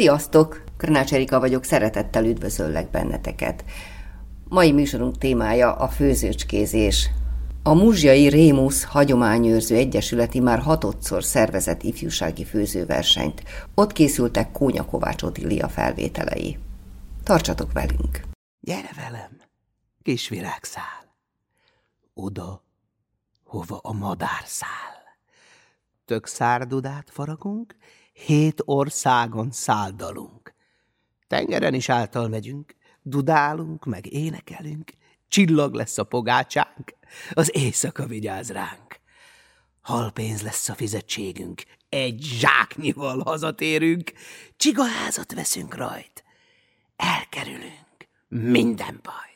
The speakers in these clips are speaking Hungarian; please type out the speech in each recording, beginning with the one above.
Sziasztok! Krnács Erika vagyok, szeretettel üdvözöllek benneteket. Mai műsorunk témája a főzőcskézés. A Muzsjai Rémusz Hagyományőrző Egyesületi már hatodszor szervezett ifjúsági főzőversenyt. Ott készültek Kónya Kovács Otilia felvételei. Tartsatok velünk! Gyere velem, kis virágszál! Oda, hova a madár száll. Tök szárdudát faragunk, hét országon száldalunk. Tengeren is által megyünk, dudálunk, meg énekelünk, csillag lesz a pogácsánk, az éjszaka vigyáz ránk. Halpénz lesz a fizetségünk, egy zsáknyival hazatérünk, csigaházat veszünk rajt, elkerülünk minden bajt.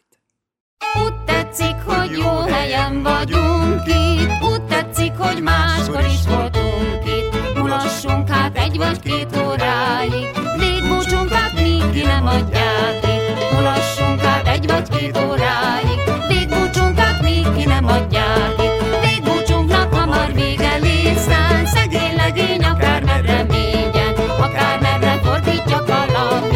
Úgy tetszik, hogy jó helyen vagyunk itt, úgy tetszik, hogy máskor is voltunk itt. Mulassunk hát egy vagy két óráig, légbúcsunkat míg ki nem adják itt. Mulassunk hát egy vagy két óráig, légbúcsunkat míg ki nem adják itt. Hamar vége lészen, szegény legény akármerre mégyen, akármerre fordítja kalapját,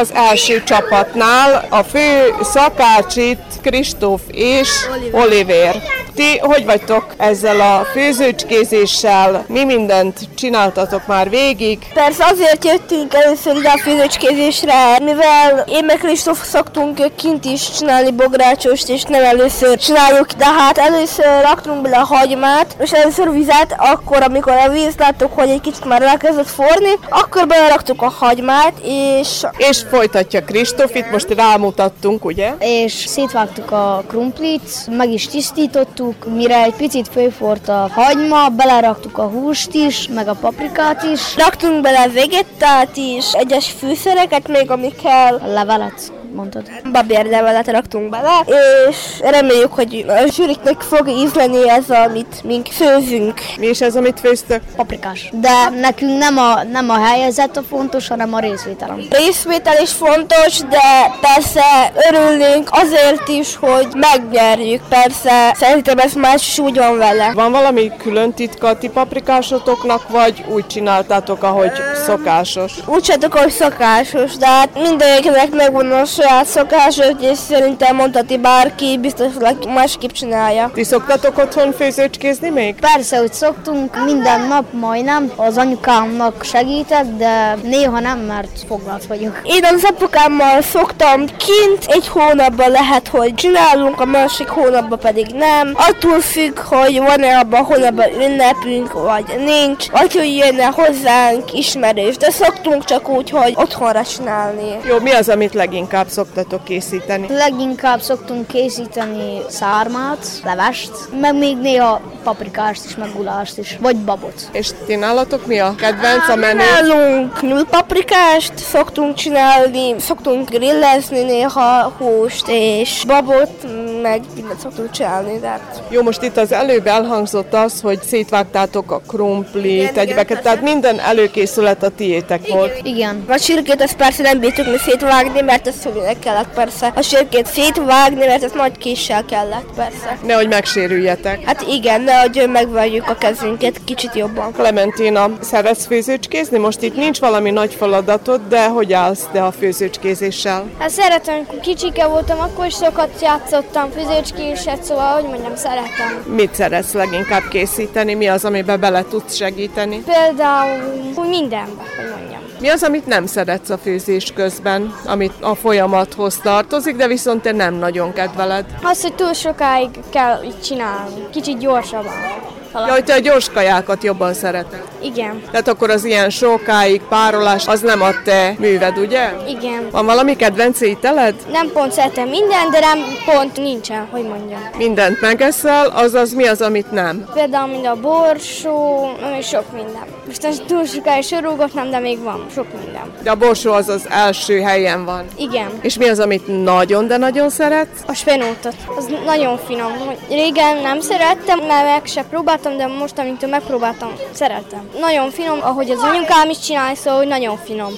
az első csapatnál, a fő szakács itt Kristóf és Oliver. Ti hogy vagytok ezzel a főzőcskézéssel? Mi mindent csináltatok már végig? Persze azért jöttünk először ide a főzőcskézésre, mivel én meg Kristóf szoktunk kint is csinálni bográcsost, és nem először csináljuk, de hát először raktunk bele a hagymát, és először vizet, akkor amikor a víz láttuk, hogy egy kicsit már elkezdett forni, akkor beleraktuk a hagymát, és És folytatja Kristóf, itt most rámutattunk, ugye? és szétvágtuk a krumplit, meg is tisztítottuk, mire egy picit főfort a hagyma, beleraktuk a húst is, meg a paprikát is, raktunk bele vegettát is, egyes fűszereket még, ami kell. a levelet, mondtad. babérlevelet raktunk bele, és reméljük, hogy a zsűriknek fog ízleni ez, amit mink főzünk. Mi is ez, amit főztök? Paprikás. De nekünk nem a, nem a helyezet a fontos, hanem a részvételem. Részvétel is fontos, de persze örülnénk azért is, hogy megnyerjük. Persze szerintem ez más is úgy van vele. Van valami külön titka a ti paprikásotoknak, vagy úgy csináltátok, ahogy szokásos? Úgy csináltuk, hogy szokásos, de hát mindenkinek megvan a saját szokásos, és szerintem mondhatni bárki, biztos valaki másképp csinálja. Ti szoktatok otthon főzőcskézni még? Persze, hogy szoktunk, minden nap majdnem az anyukámnak segítek, de néha nem, mert foglalt vagyok. Én az apukámmal szoktam kint, egy hónapban lehet, hogy csinálunk, a másik hónapban pedig nem. Attól függ, hogy van-e abban a hónapban ünnepünk, vagy nincs, vagy hogy jönne hozzánk ismerős, de szoktunk csak úgy, hogy otthonra csinálni. Jó, mi az, amit leginkább szoktatok készíteni? Leginkább szoktunk készíteni szármát, levest, meg még néha paprikást is, meg gulást is, vagy babot. És ti nálatok mi a kedvenc, a menő? Nálunk nyúlpaprikást szoktunk csinálni, szoktunk grillezni néha húst és babot, meg mindent szoktunk csinálni, de hát Jó, most itt az előbb elhangzott az, hogy szétvágtátok a krumplit, egybeket, tehát minden előkészület a tiétek volt. Igen. A sírkét ezt persze nem bírtuk mi szétvágni, mert ezt szülőnek kellett persze. A sírkét szétvágni, mert ez nagy késsel kellett persze. Nehogy megsérüljetek. Hát igen, nehogy megverjük a kezünket kicsit jobban. Clementina, szeretsz főzőcskézni? Most itt nincs valami nagy feladatod, de hogy állsz te a főzőcskézéssel? Hát szeretem, kicsike voltam, akkor is sokat játszottam. Főzőcskéset, szóval, hogy mondjam, szeretem. Mit szeretsz leginkább készíteni? Mi az, amiben bele tudsz segíteni? Például úgy mindenbe, hogy mondjam. Mi az, amit nem szeretsz a főzés közben, amit a folyamathoz tartozik, de viszont te nem nagyon kedveled? Az, hogy túl sokáig kell így csinálni. Kicsit gyorsabban. Ja, hogy te a gyors kajákat jobban szereted. Igen. Tehát akkor az ilyen sokáig párolás, az nem a te műved, ugye? Igen. Van valami kedvenc ételed? Nem pont szeretem minden, de nem pont nincsen, hogy mondjam. Mindent megeszel, azaz mi az, amit nem? Például mind a borsó, sok minden. Most túl sokáig sorolgatnám, de még van sok minden. De a borsó az az első helyen van. Igen. És mi az, amit nagyon, de nagyon szeretsz? A spenótot. Az nagyon finom. Régen nem szerettem, mert meg se próbáltam, de most, amint megpróbáltam, szeretem. Nagyon finom, ahogy az anyukám is csinál, szóval nagyon finom.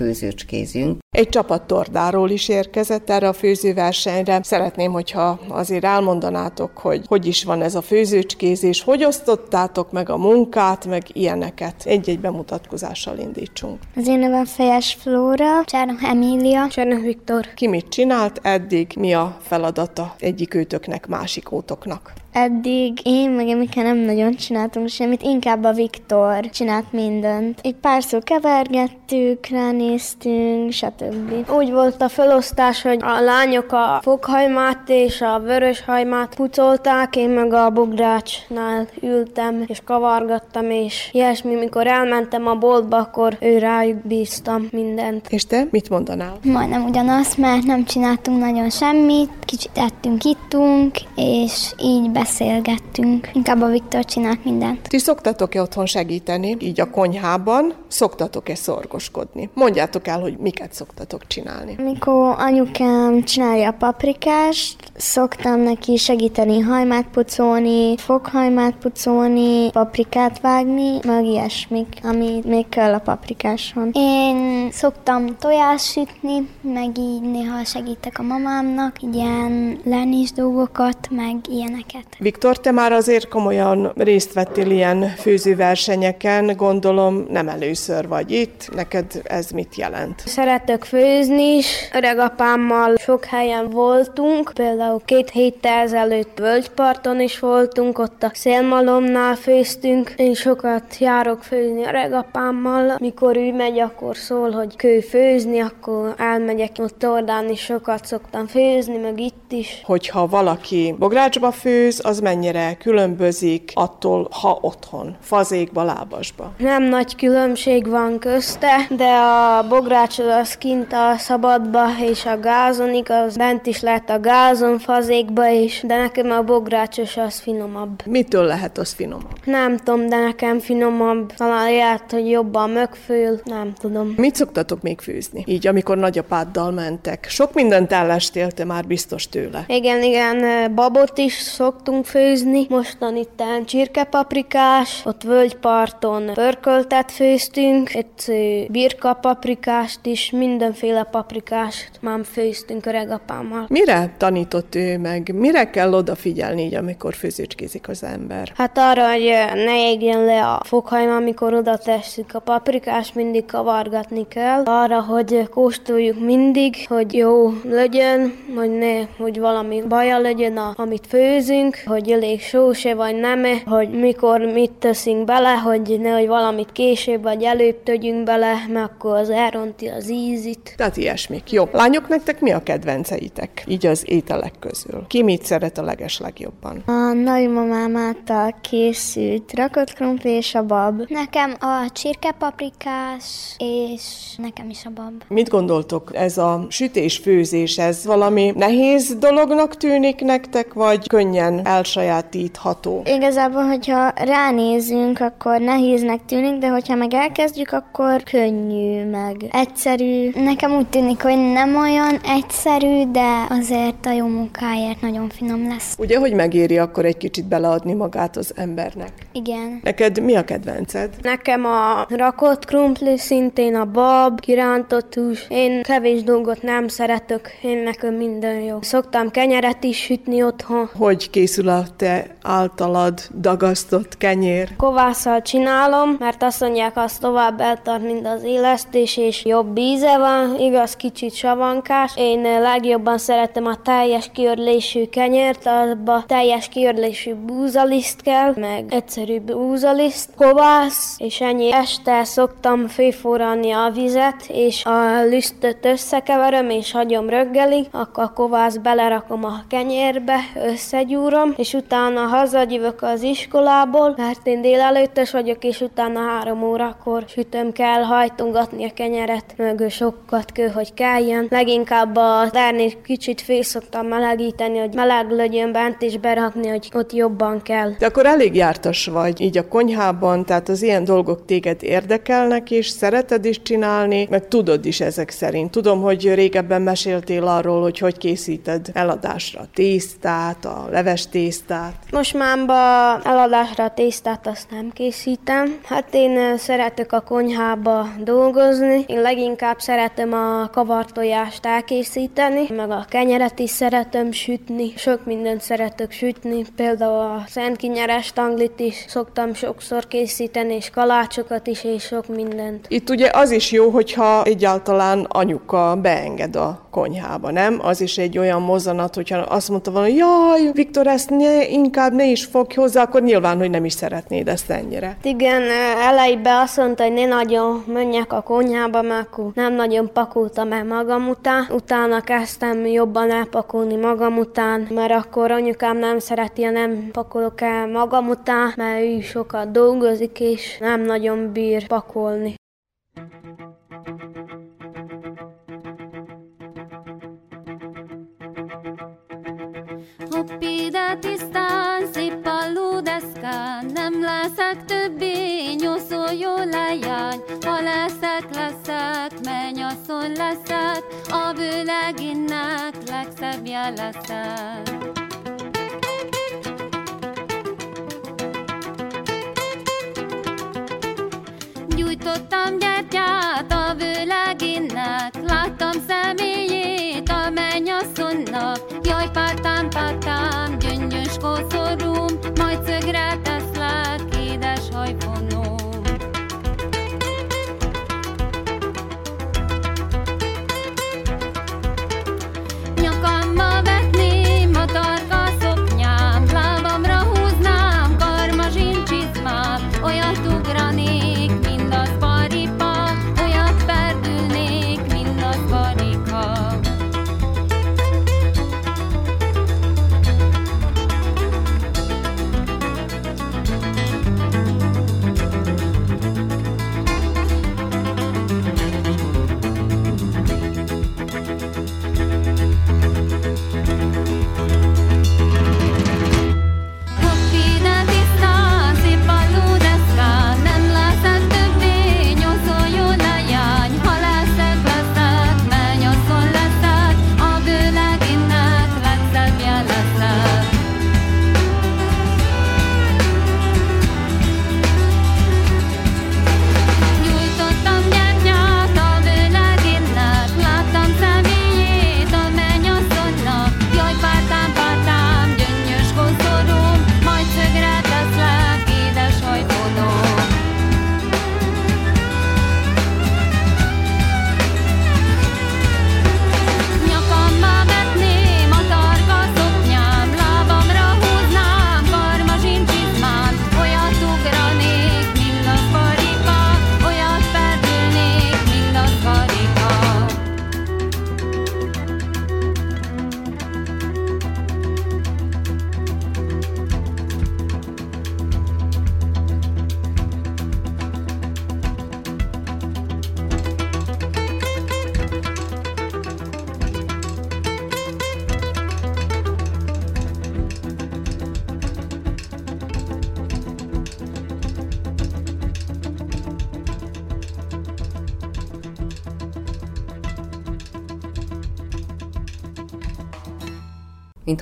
Főzőcskézünk. Egy csapat tordáról is érkezett erre a főzőversenyre. Szeretném, hogyha azért elmondanátok, hogy hogy is van ez a főzőcskézés, hogy osztottátok meg a munkát, meg ilyeneket. Egy-egy bemutatkozással indítsunk. Az én nevem Fejes Flóra, Csárnok Emília, Csárnok Viktor. Ki mit csinált eddig, mi a feladata egyik őtöknek, másik ótoknak? Eddig én meg Emika nem nagyon csináltunk semmit, inkább a Viktor csinált mindent. Egy párszor kevergettük, ránéztünk, stb. Úgy volt a felosztás, hogy a lányok a fokhajmát és a vöröshajmát pucolták, én meg a bográcsnál ültem és kavargattam, és ilyesmi, mikor elmentem a boltba, akkor ő rájuk bíztam mindent. És te mit mondanál? Majdnem ugyanaz, mert nem csináltunk nagyon semmit, kicsit ettünk, ittunk, és így beszélgettünk. Inkább a Viktor csinált mindent. Ti szoktatok-e otthon segíteni, így a konyhában? Szoktatok-e szorgoskodni? Mondjátok el, hogy miket szoktatok csinálni. Amikor anyukám csinálja a paprikást, szoktam neki segíteni hajmát pucolni, fokhajmát pucolni, paprikát vágni, meg ilyesmik, ami még kell a paprikáson. Én szoktam tojást sütni, meg így néha segítek a mamámnak, ilyen lenés dolgokat, meg ilyeneket. Viktor, te már azért komolyan részt vettél ilyen főzőversenyeken, gondolom nem először vagy itt, neked ez mit jelent? Szeretök főzni is, öregapámmal sok helyen voltunk, például két héttel ezelőtt Völgyparton is voltunk, ott a szélmalomnál főztünk. Én sokat járok főzni öregapámmal, mikor ő megy, akkor szól, hogy kő főzni, akkor elmegyek ott Tordán is sokat szoktam főzni, meg itt is. Hogyha valaki bográcsba főz, az mennyire különbözik attól, ha otthon, fazékba, lábasba? Nem nagy különbség van közte, de a bogrács az kint a szabadba és a gázon igaz, bent is lehet a gázon, fazékba is, de nekem a bográcsos az finomabb. Mitől lehet az finomabb? Nem tudom, de nekem finomabb. Talán lehet, hogy jobban megfől, nem tudom. Mit szoktatok még főzni? Így, amikor nagyapáddal mentek. Sok mindent ellestél te már biztos tőle. Igen, igen, babot is szoktunk főzni. Mostan itt csirkepaprikás, ott völgyparton pörköltet főztünk, itt ö, birka paprikást is, mindenféle paprikást már főztünk öregapámmal. Mire tanított ő meg? Mire kell odafigyelni így, amikor főzőcskézik az ember? Hát arra, hogy ne égjen le a fokhajma, amikor oda tesszük a paprikást, mindig kavargatni kell. Arra, hogy kóstoljuk mindig, hogy jó legyen, hogy ne, hogy valami baja legyen, a, amit főzünk, hogy elég sóse vagy nem, hogy mikor mit teszünk bele, hogy ne, hogy valamit később vagy előbb tegyünk bele, mert akkor az elronti az ízit. Tehát ilyesmik. Jó. Lányok, nektek mi a kedvenceitek? Így az ételek közül. Ki mit szeret a leges legjobban? A nagymamám által készült rakott krumpli és a bab. Nekem a csirkepaprikás, és nekem is a bab. Mit gondoltok, ez a sütés-főzés, ez valami nehéz dolognak tűnik nektek, vagy könnyen elsajátítható? Igazából, hogyha ránézünk, akkor nehéznek tűnik, de hogyha meg elkezdjük, akkor könnyű, meg egyszerű. Nekem úgy tűnik, hogy nem olyan egyszerű, de azért a jó munkáért nagyon finom lesz. Ugye, hogy megéri akkor egy kicsit beleadni magát az embernek? Igen. Neked mi a kedvenced? Nekem a rakott krumpli, szintén a bab, kirántott hús. Én kevés dolgot nem szeretök, én nekem minden jó. Szoktam kenyeret is sütni otthon. Hogy készül a te általad dagasztott kenyér? Kovásszal csinálom, mert azt mondják, az tovább eltart, mint az élesztés, és jobb íze van, igaz, kicsit savankás. Én eh, legjobban szeretem a teljes kiörlésű kenyért, abba teljes kiörlésű búzaliszt kell, meg egyszerű búzaliszt, kovász, és ennyi. Este szoktam főforralni a vizet, és a lüstöt összekeverem, és hagyom röggelig, akkor a kovász belerakom a kenyérbe, összegyúrom, és utána hazajövök az iskolából, mert én délelőttes vagyok, és utána három órakor sütöm kell hajtongatni a kenyeret, meg sokat kő, hogy kelljen. Leginkább a ternét kicsit fél szoktam melegíteni, hogy meleg legyen bent, és berakni, hogy ott jobban kell. De akkor elég jártas vagy így a konyhában, tehát az ilyen dolgok téged érdekelnek, és szereted is csinálni, meg tudod is ezek szerint. Tudom, hogy régebben meséltél arról, hogy hogy készíted eladásra a tésztát, a leves tésztát. Most mámba eladásra a tésztát azt nem készítem. Hát én szeretek a konyhába dolgozni. Én leginkább szeretem a kavartojást elkészíteni, meg a kenyeret is szeretem sütni. Sok mindent szeretek sütni, például a szentkinyeres tanglit is szoktam sokszor készíteni, és kalácsokat is, és sok mindent. Itt ugye az is jó, hogyha egyáltalán anyuka beenged a konyhába, nem? Az is egy olyan mozzanat, hogyha azt mondta volna, jaj, Viktor, ezt ne, inkább ne is fogj hozzá, akkor nyilván, hogy nem is szeretnéd ezt ennyire. Igen, elejében azt mondta, hogy ne nagyon menjek a konyhába, mert nem nagyon pakoltam el magam után. Utána kezdtem jobban elpakolni magam után, mert akkor anyukám nem szereti, ha nem pakolok el magam után, mert ő sokat dolgozik, és nem nagyon bír pakolni. Ide tisztán, szép deszkán, nem leszek többé nyoszoló lejány. Ha leszek, leszek, mennyasszony leszek, a vőleginnek legszebbje leszek. Gyújtottam gyertyát a vőleginnek, láttam személyét patan, jen jen zorun,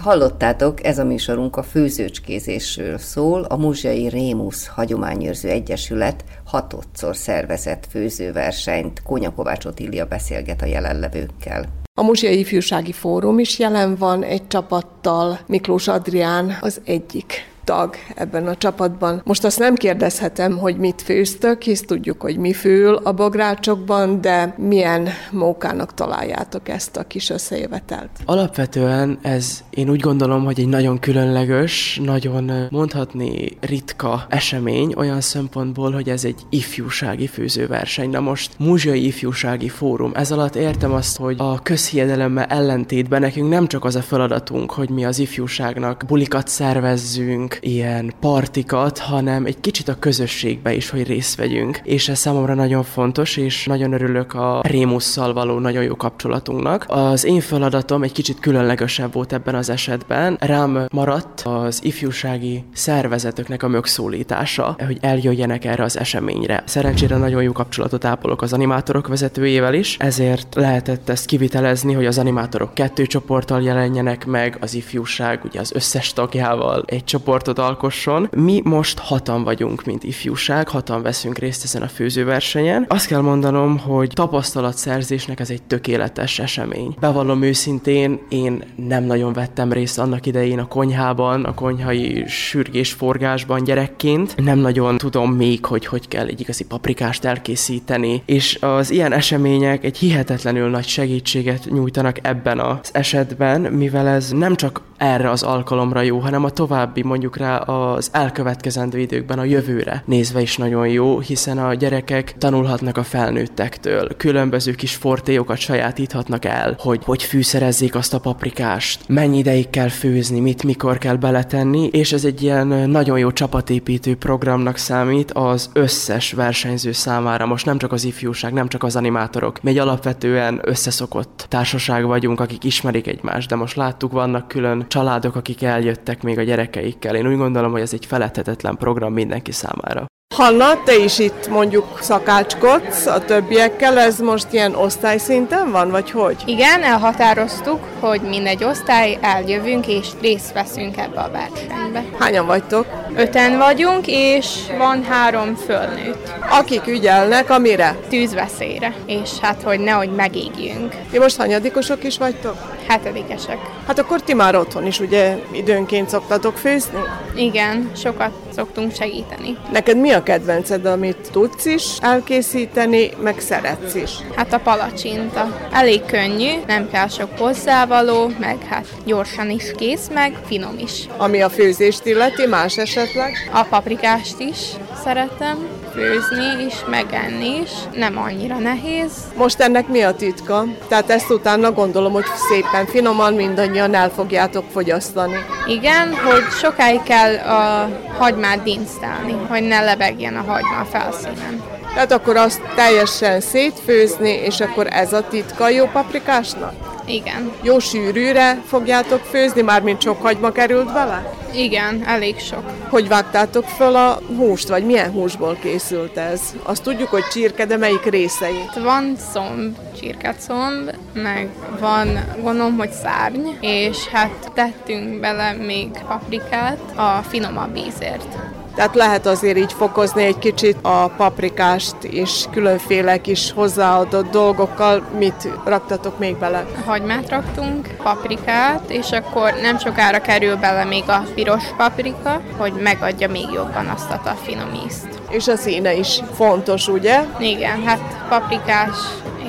hallottátok, ez a műsorunk a főzőcskézésről szól. A Muzsai Rémusz Hagyományőrző Egyesület hatodszor szervezett főzőversenyt. Kónya Kovács Otília beszélget a jelenlevőkkel. A Muzsiai Ifjúsági Fórum is jelen van egy csapattal, Miklós Adrián az egyik tag ebben a csapatban. Most azt nem kérdezhetem, hogy mit főztök, hisz tudjuk, hogy mi fül a bográcsokban, de milyen mókának találjátok ezt a kis összejövetelt? Alapvetően ez én úgy gondolom, hogy egy nagyon különleges, nagyon mondhatni ritka esemény, olyan szempontból, hogy ez egy ifjúsági főzőverseny. Na most Muzsiai Ifjúsági Fórum. Ez alatt értem azt, hogy a közhiedelemmel ellentétben nekünk nem csak az a feladatunk, hogy mi az ifjúságnak bulikat szervezzünk, ilyen partikat, hanem egy kicsit a közösségbe is, hogy részt vegyünk. És ez számomra nagyon fontos, és nagyon örülök a Rémusszal való nagyon jó kapcsolatunknak. Az én feladatom egy kicsit különlegesebb volt ebben az esetben. Rám maradt az ifjúsági szervezeteknek a megszólítása, hogy eljöjjenek erre az eseményre. Szerencsére nagyon jó kapcsolatot ápolok az animátorok vezetőjével is, ezért lehetett ezt kivitelezni, hogy az animátorok kettő csoporttal jelenjenek meg, az ifjúság ugye az összes tagjával egy csoportot alkosson. Mi most hatan vagyunk, mint ifjúság, hatan veszünk részt ezen a főzőversenyen. Azt kell mondanom, hogy tapasztalatszerzésnek ez egy tökéletes esemény. Bevallom őszintén, én nem nagyon vettem részt annak idején a konyhában, a konyhai sürgés forgásban gyerekként. Nem nagyon tudom még, hogy hogy kell egy igazi paprikást elkészíteni, és az ilyen események egy hihetetlenül nagy segítséget nyújtanak ebben az esetben, mivel ez nem csak erre az alkalomra jó, hanem a további mondjuk rá az elkövetkezendő időkben a jövőre nézve is nagyon jó, hiszen a gyerekek tanulhatnak a felnőttektől, különböző kis fortéokat sajátíthatnak el, hogy hogy fűszerezzék azt a paprikást, mennyi ideig kell főzni, mit mikor kell beletenni, és ez egy ilyen nagyon jó csapatépítő programnak számít az összes versenyző számára. Most nem csak az ifjúság, nem csak az animátorok. Mi egy alapvetően összeszokott társaság vagyunk, akik ismerik egymást, de most láttuk, vannak külön családok, akik eljöttek még a gyerekeikkel. Én úgy gondolom, hogy ez egy feledhetetlen program mindenki számára. Hanna, te is itt mondjuk szakácskodsz a többiekkel, ez most ilyen osztályszinten van, vagy hogy? Igen, elhatároztuk, hogy mindegy osztály eljövünk és részt veszünk ebbe a versenybe. Hányan vagytok? Öten vagyunk, és van három fölnőtt. Akik ügyelnek, amire? Tűzveszélyre, és hát, hogy nehogy megégjünk. Ti most hanyadikosok is vagytok? Hetedikesek. Hát akkor ti már otthon is ugye időnként szoktatok főzni? Igen, sokat szoktunk segíteni. Neked mi a kedvenced, amit tudsz is elkészíteni, meg szeretsz is? Hát a palacsinta. Elég könnyű, nem kell sok hozzávaló, meg hát gyorsan is kész, meg finom is. Ami a főzést illeti, más esetleg? A paprikást is szeretem főzni is, megenni is. Nem annyira nehéz. Most ennek mi a titka? Tehát ezt utána gondolom, hogy szépen finoman mindannyian el fogjátok fogyasztani. Igen, hogy sokáig kell a hagymát dinsztálni, hogy ne lebegjen a hagyma a felszínen. Tehát akkor azt teljesen szétfőzni, és akkor ez a titka jó paprikásnak? Igen. Jó sűrűre fogjátok főzni, mármint sok hagyma került bele? Igen, elég sok. Hogy vágtátok föl a húst, vagy milyen húsból készült ez? Azt tudjuk, hogy csirke, de melyik részeit? Van szomb, csirkecomb, meg van, gondolom, hogy szárny, és hát tettünk bele még paprikát a finomabb ízért. Tehát lehet azért így fokozni egy kicsit a paprikást és különféle kis hozzáadott dolgokkal. Mit raktatok még bele? Hagymát raktunk, paprikát, és akkor nem sokára kerül bele még a piros paprika, hogy megadja még jobban azt a finom ízt. És a színe is fontos, ugye? Igen, hát paprikás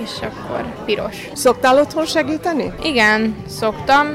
és akkor piros. Szoktál otthon segíteni? Igen, szoktam.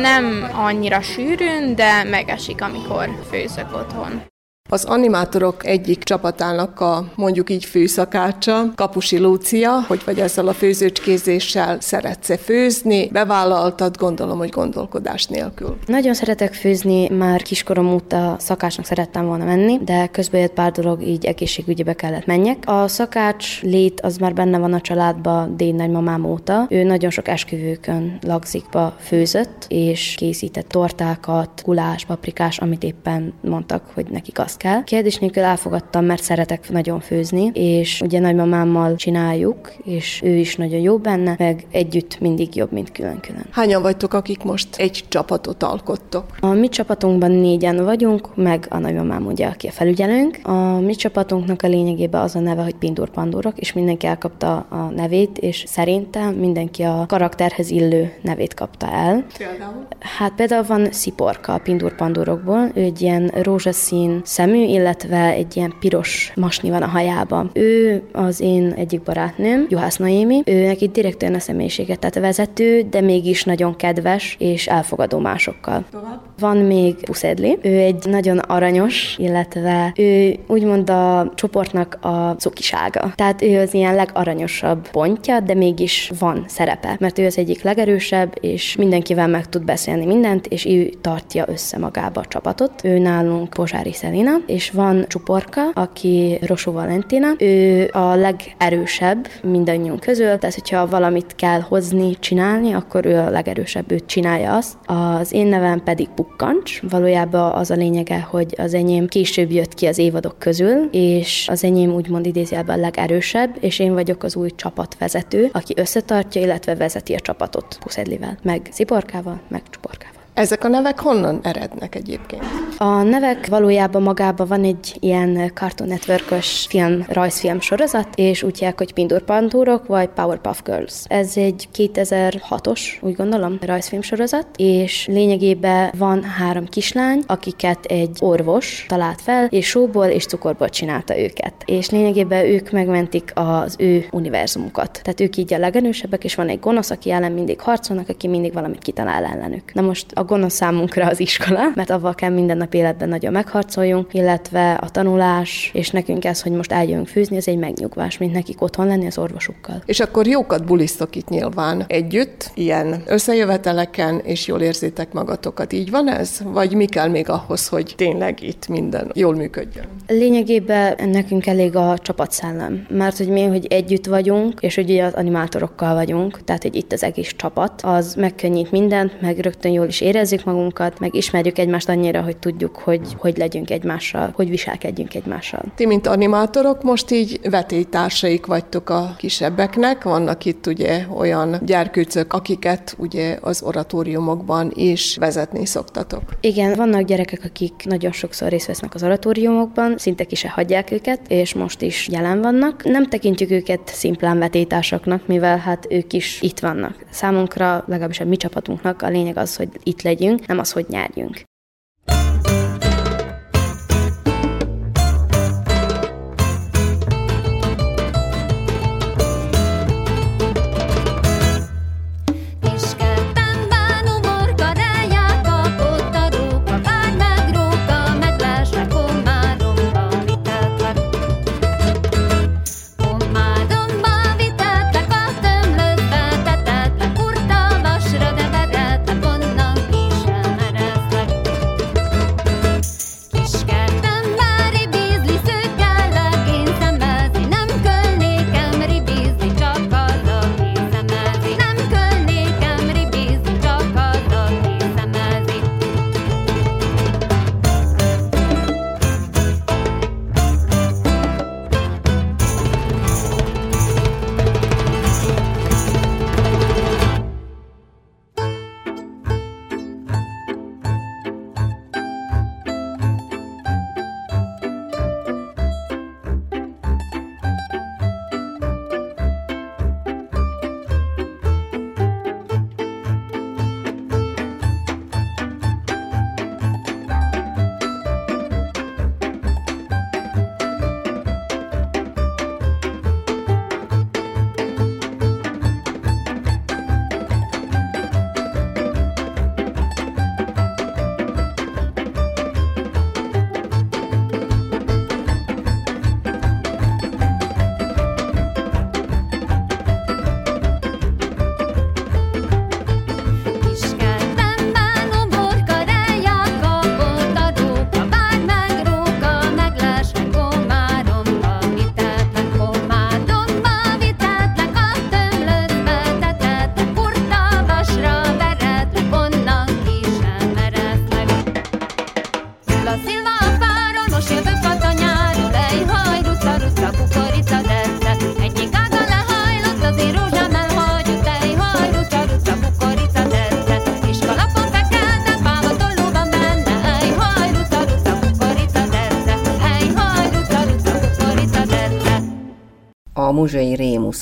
Nem annyira sűrűn, de megesik, amikor főzök otthon. Az animátorok egyik csapatának a mondjuk így főszakácsa, Kapusi Lúcia, hogy vagy ezzel a főzőcskézéssel szeretsz főzni, bevállaltad, gondolom, hogy gondolkodás nélkül. Nagyon szeretek főzni, már kiskorom óta szakácsnak szerettem volna menni, de közben jött pár dolog, így egészségügyibe kellett menjek. A szakács lét az már benne van a családba déd nagymamám óta. Ő nagyon sok esküvőkön, lagzikba főzött, és készített tortákat, gulás, paprikás, amit éppen mondtak, hogy nekik azt kell. Kérdés nélkül elfogadtam, mert szeretek nagyon főzni, és ugye nagymamámmal csináljuk, és ő is nagyon jó benne, meg együtt mindig jobb, mint külön-külön. Hányan vagytok, akik most egy csapatot alkottok? A mi csapatunkban négyen vagyunk, meg a nagymamám ugye, aki a felügyelőnk. A mi csapatunknak a lényegében az a neve, hogy Pindur Pandurok, és mindenki elkapta a nevét, és szerintem mindenki a karakterhez illő nevét kapta el. Például? Hát például van Sziporka a Pindur Pandurokból, ő egy ilyen rózsaszín szemű, illetve egy ilyen piros masni van a hajában. Ő az én egyik barátnőm, Juhász Noémi, ő neki direkt olyan a személyiséget, tehát vezető, de mégis nagyon kedves és elfogadó másokkal. Tovább. Van még Puszedli, ő egy nagyon aranyos, illetve ő úgymond a csoportnak a cukisága. Tehát ő az ilyen legaranyosabb pontja, de mégis van szerepe, mert ő az egyik legerősebb, és mindenkivel meg tud beszélni mindent, és ő tartja össze magába a csapatot. Ő nálunk Pozsári Szelina, és van Csuporka, aki Rosó Valentina. Ő a legerősebb mindannyiunk közül, tehát hogyha valamit kell hozni, csinálni, akkor ő a legerősebb, ő csinálja azt. Az én nevem pedig Pukkancs. Valójában az a lényege, hogy az enyém később jött ki az évadok közül, és az enyém úgymond idézőjelben a legerősebb, és én vagyok az új csapatvezető, aki összetartja, illetve vezeti a csapatot Puszedlivel, meg Sziporkával, meg Csuporkával. Ezek a nevek honnan erednek egyébként? A nevek valójában magában van egy ilyen Cartoon Network-ös film, rajzfilm sorozat, és úgy hívják, hogy Pindur Pandúrok, vagy Powerpuff Girls. Ez egy 2006-os, úgy gondolom, rajzfilm sorozat, és lényegében van három kislány, akiket egy orvos talált fel, és sóból és cukorból csinálta őket. És lényegében ők megmentik az ő univerzumukat. Tehát ők így a legerősebbek, és van egy gonosz, aki ellen mindig harcolnak, aki mindig valamit kitalál ellenük. Na most a gonosz számunkra az iskola, mert avval kell minden nap életben nagyon megharcoljunk, illetve a tanulás, és nekünk ez, hogy most eljövünk főzni, ez egy megnyugvás, mint nekik otthon lenni az orvosukkal. És akkor jókat bulisztok itt nyilván együtt, ilyen összejöveteleken, és jól érzitek magatokat. Így van ez? Vagy mi kell még ahhoz, hogy tényleg itt minden jól működjön? Lényegében nekünk elég a csapatszellem, mert hogy mi, hogy együtt vagyunk, és hogy az animátorokkal vagyunk, tehát hogy itt az egész csapat, az megkönnyít mindent, meg rögtön jól is érezzük magunkat, meg ismerjük egymást annyira, hogy tudjuk, hogy hogy legyünk egymással, hogy viselkedjünk egymással. Ti, mint animátorok, most így vetélytársaik vagytok a kisebbeknek. Vannak itt ugye olyan gyerkőcök, akiket ugye az oratóriumokban is vezetni szoktatok. Igen, vannak gyerekek, akik nagyon sokszor részt vesznek az oratóriumokban, szinte ki se hagyják őket, és most is jelen vannak. Nem tekintjük őket szimplán vetétársaknak, mivel hát ők is itt vannak. Számunkra, legalábbis a mi csapatunknak a lényeg az, hogy itt legyünk, nem az, hogy nyerjünk.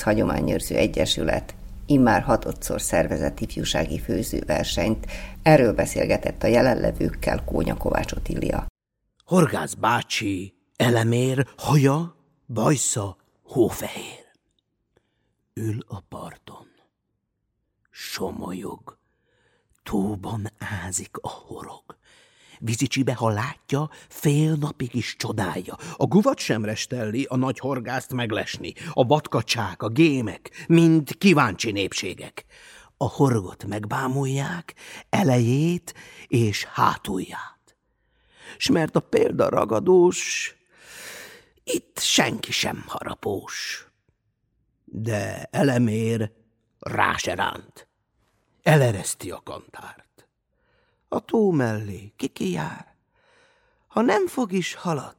Hagyományőrző Egyesület immár hatodszor szervezett ifjúsági főzőversenyt. Erről beszélgetett a jelenlevőkkel Kónya Kovács Otília. Horgász bácsi, elemér, haja, bajsza, hófehér. Ül a parton. Somolyog. Tóban ázik a horog. Vizicsibe, ha látja, fél napig is csodálja. A guvat sem restelli a nagy horgászt meglesni. A vadkacsák, a gémek, mind kíváncsi népségek. A horgot megbámulják, elejét és hátulját. S mert a példa ragadós, itt senki sem harapós. De elemér rá se ránt. Elereszti a kantárt. A tó mellé kiki jár. Ha nem fog is halat,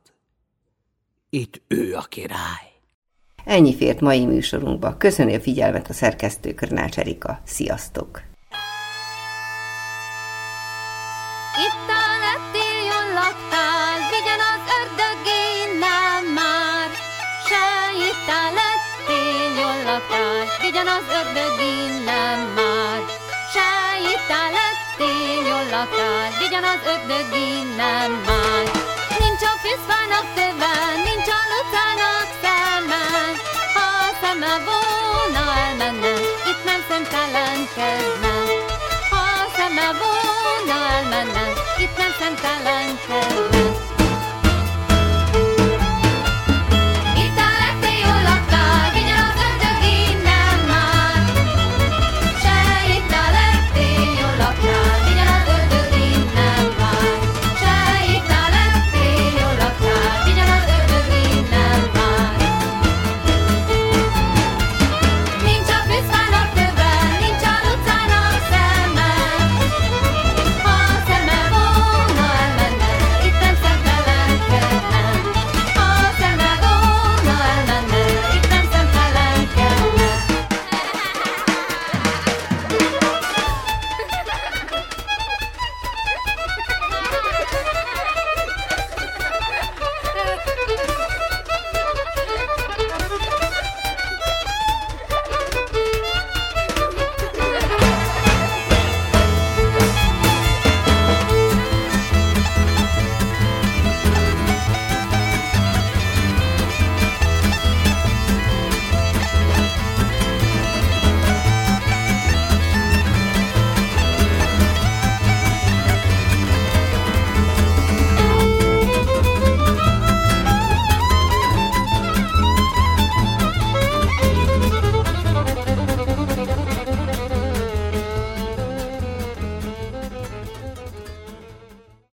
itt ő a király. Ennyi fért mai műsorunkba. Köszöni a figyelmet a szerkesztő Körnács Erika. Sziasztok! Itt a lettél, jól laktál, vigyen az ördög innen már. Se itt a lettél, jól laktál, vigyen az ördög Nincs a fiszfának töve, nincs a lucának. Ha a szeme itt nem szemtelenkedne. Ha a szeme itt nem szemtelenkedne.